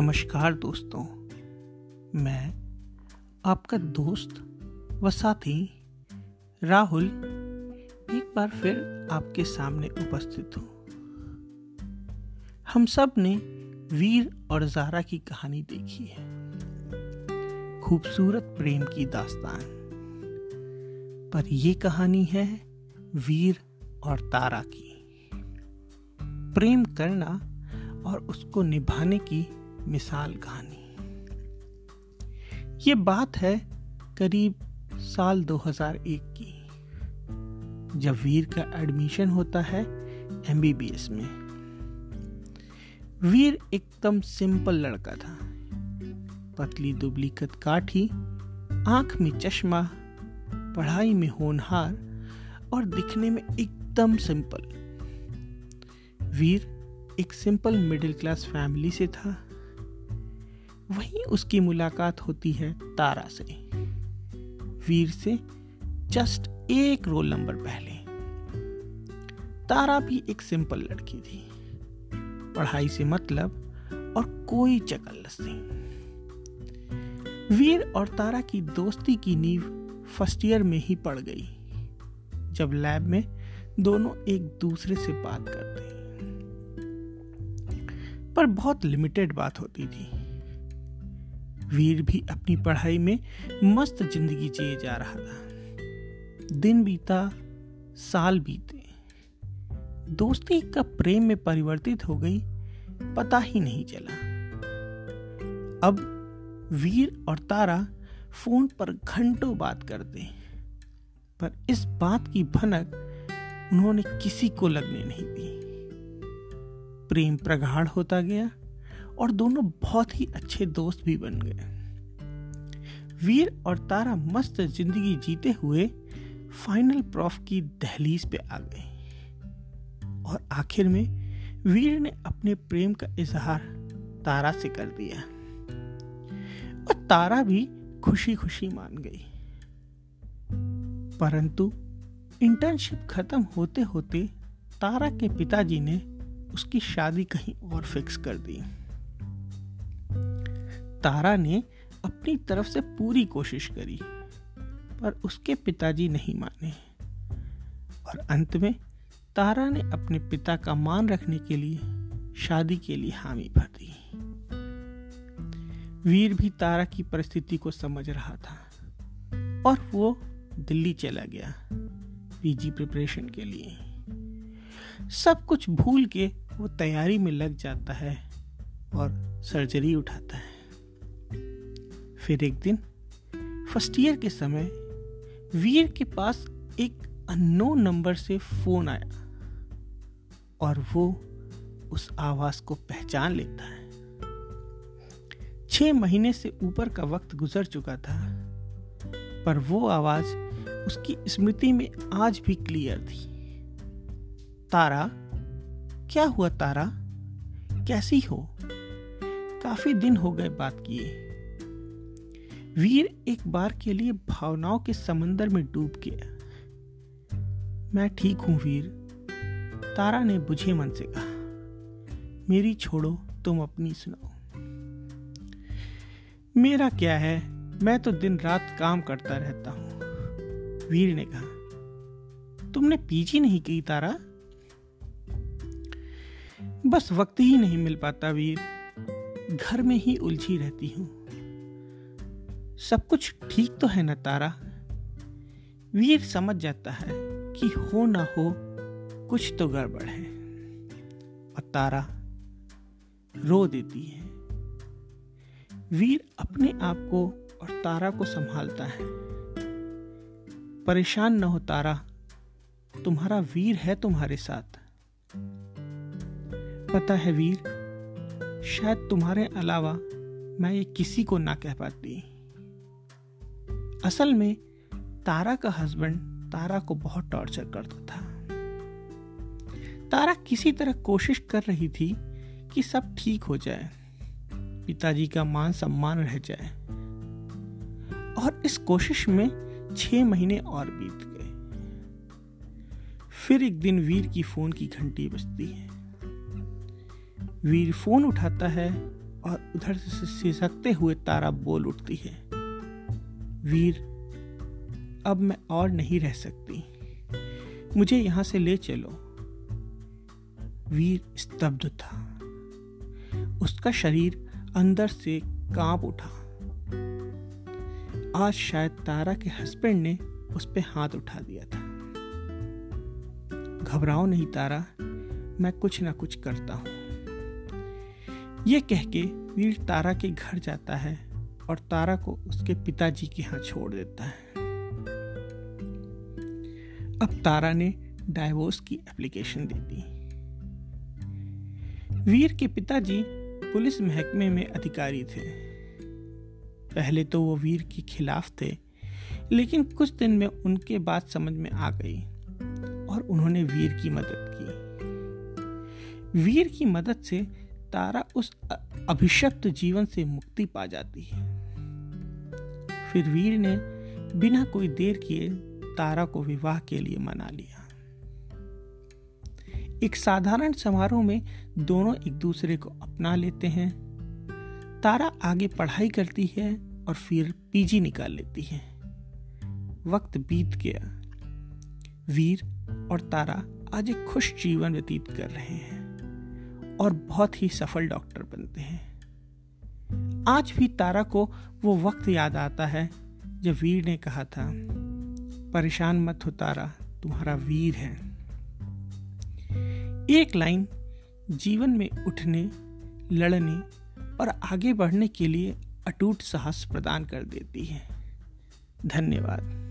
नमस्कार दोस्तों। मैं आपका दोस्त व साथी राहुल एक बार फिर आपके सामने उपस्थित हूँ। हम सबने वीर और जारा की कहानी देखी है। खूबसूरत प्रेम की दास्तान। पर यह कहानी है वीर और तारा की। प्रेम करना और उसको निभाने की मिसाल कहानी। ये बात है करीब साल 2001 की, जब वीर का एडमिशन होता है एमबीबीएस में। वीर एकदम सिंपल लड़का था। पतली दुबली कदकाठी आँख में चश्मा, पढ़ाई में होनहार और दिखने में एकदम सिंपल। वीर एक सिंपल मिडिल क्लास फैमिली से था। वहीं उसकी मुलाकात होती है तारा से। वीर से जस्ट एक रोल नंबर पहले। तारा भी एक सिंपल लड़की थी। पढ़ाई से मतलब और कोई चकल्लस नहीं। वीर और तारा की दोस्ती की नींव फ़र्स्ट ईयर में ही पड़ गई, जब लैब में दोनों एक दूसरे से बात करते। पर बहुत लिमिटेड बात होती थी। वीर भी अपनी पढ़ाई में मस्त ज़िंदगी जिए जा रहा था। दिन बीता, साल बीते। दोस्ती का प्रेम में परिवर्तित हो गई, पता ही नहीं चला। अब वीर और तारा फ़ोन पर घंटों बात करते पर इस बात की भनक उन्होंने किसी को लगने नहीं दी। प्रेम प्रगाढ़ होता गया और दोनों बहुत ही अच्छे दोस्त भी बन गए। वीर और तारा मस्त ज़िंदगी जीते हुए फाइनल प्रॉफ की दहलीज पे आ गए। और आखिर में वीर ने अपने प्रेम का इजहार तारा से कर दिया। और तारा भी खुशी खुशी मान गई। परंतु इंटर्नशिप खत्म होते होते तारा के पिताजी ने उसकी शादी कहीं और फिक्स कर दी। तारा ने अपनी तरफ़ से पूरी कोशिश करी, पर उसके पिताजी नहीं माने। और अंत में तारा ने अपने पिता का मान रखने के लिए शादी के लिए हामी भर दी। वीर भी तारा की परिस्थिति को समझ रहा था, और वो दिल्ली चला गया पीजी प्रिपरेशन के लिए। सब कुछ भूल के वो तैयारी में लग जाता है और सर्जरी उठाता है। फिर एक दिन फ़र्स्ट ईयर के समय, वीर के पास एक अननोन नंबर से फ़ोन आया और वो उस आवाज़ को पहचान लेता है। छह महीने से ऊपर का वक्त गुजर चुका था, पर वो आवाज़ उसकी स्मृति में आज भी क्लियर थी। तारा, क्या हुआ तारा? कैसी हो? काफ़ी दिन हो गए बात किए। वीर एक बार के लिए भावनाओं के समंदर में डूब गया। मैं ठीक हूँ वीर, तारा ने बुझे मन से कहा। मेरी छोड़ो, तुम अपनी सुनाओ। मेरा क्या है? मैं तो दिन रात काम करता रहता हूँ। वीर ने कहा, तुमने पीजी नहीं की तारा? बस वक्त ही नहीं मिल पाता वीर। घर में ही उलझी रहती हूँ। सब कुछ ठीक तो है ना, तारा? वीर समझ जाता है कि हो ना हो, कुछ तो गड़बड़ है। और तारा रो देती है। वीर अपने आप को और तारा को संभालता है। परेशान न हो, तारा। तुम्हारा वीर है तुम्हारे साथ। पता है वीर, शायद तुम्हारे अलावा मैं ये किसी को ना कह पाती। असल में, तारा का हस्बैंड तारा को बहुत टॉर्चर करता था। तारा किसी तरह कोशिश कर रही थी कि सब ठीक हो जाए, पिताजी का मान सम्मान रह जाए। और इस कोशिश में छह महीने और बीत गए। फिर एक दिन वीर की फ़ोन की घंटी बजती है। वीर फ़ोन उठाता है और उधर से सिसकते हुए तारा बोल उठती है। वीर, अब मैं और नहीं रह सकती। मुझे यहाँ से ले चलो। वीर स्तब्ध था। उसका शरीर अंदर से काँप उठा। आज शायद तारा के हस्बैंड ने उस पर हाथ उठा दिया था। घबराओ नहीं तारा, मैं कुछ ना कुछ करता हूँ। यह कह के वीर तारा के घर जाता है। और तारा को उसके पिताजी के यहाँ छोड़ देता है। अब तारा ने डाइवोर्स की एप्लीकेशन दे दी। वीर के पिताजी पुलिस महकमे में अधिकारी थे। पहले तो वो वीर के खिलाफ थे, लेकिन कुछ दिन में उनके बात समझ में आ गई और उन्होंने वीर की मदद की। वीर की मदद से तारा उस अभिशप्त जीवन से मुक्ति पा जाती है। फिर वीर ने बिना कोई देर किए तारा को विवाह के लिए मना लिया। एक साधारण समारोह में दोनों एक दूसरे को अपना लेते हैं। तारा आगे पढ़ाई करती है और फिर पीजी निकाल लेती है। वक्त बीत गया। वीर और तारा आज एक खुश जीवन व्यतीत कर रहे हैं और बहुत ही सफल डॉक्टर बनते हैं। आज भी तारा को वो वक्त याद आता है, जब वीर ने कहा था, परेशान मत हो तारा, तुम्हारा वीर है। एक लाइन, जीवन में उठने, लड़ने और आगे बढ़ने के लिए अटूट साहस प्रदान कर देती है। धन्यवाद।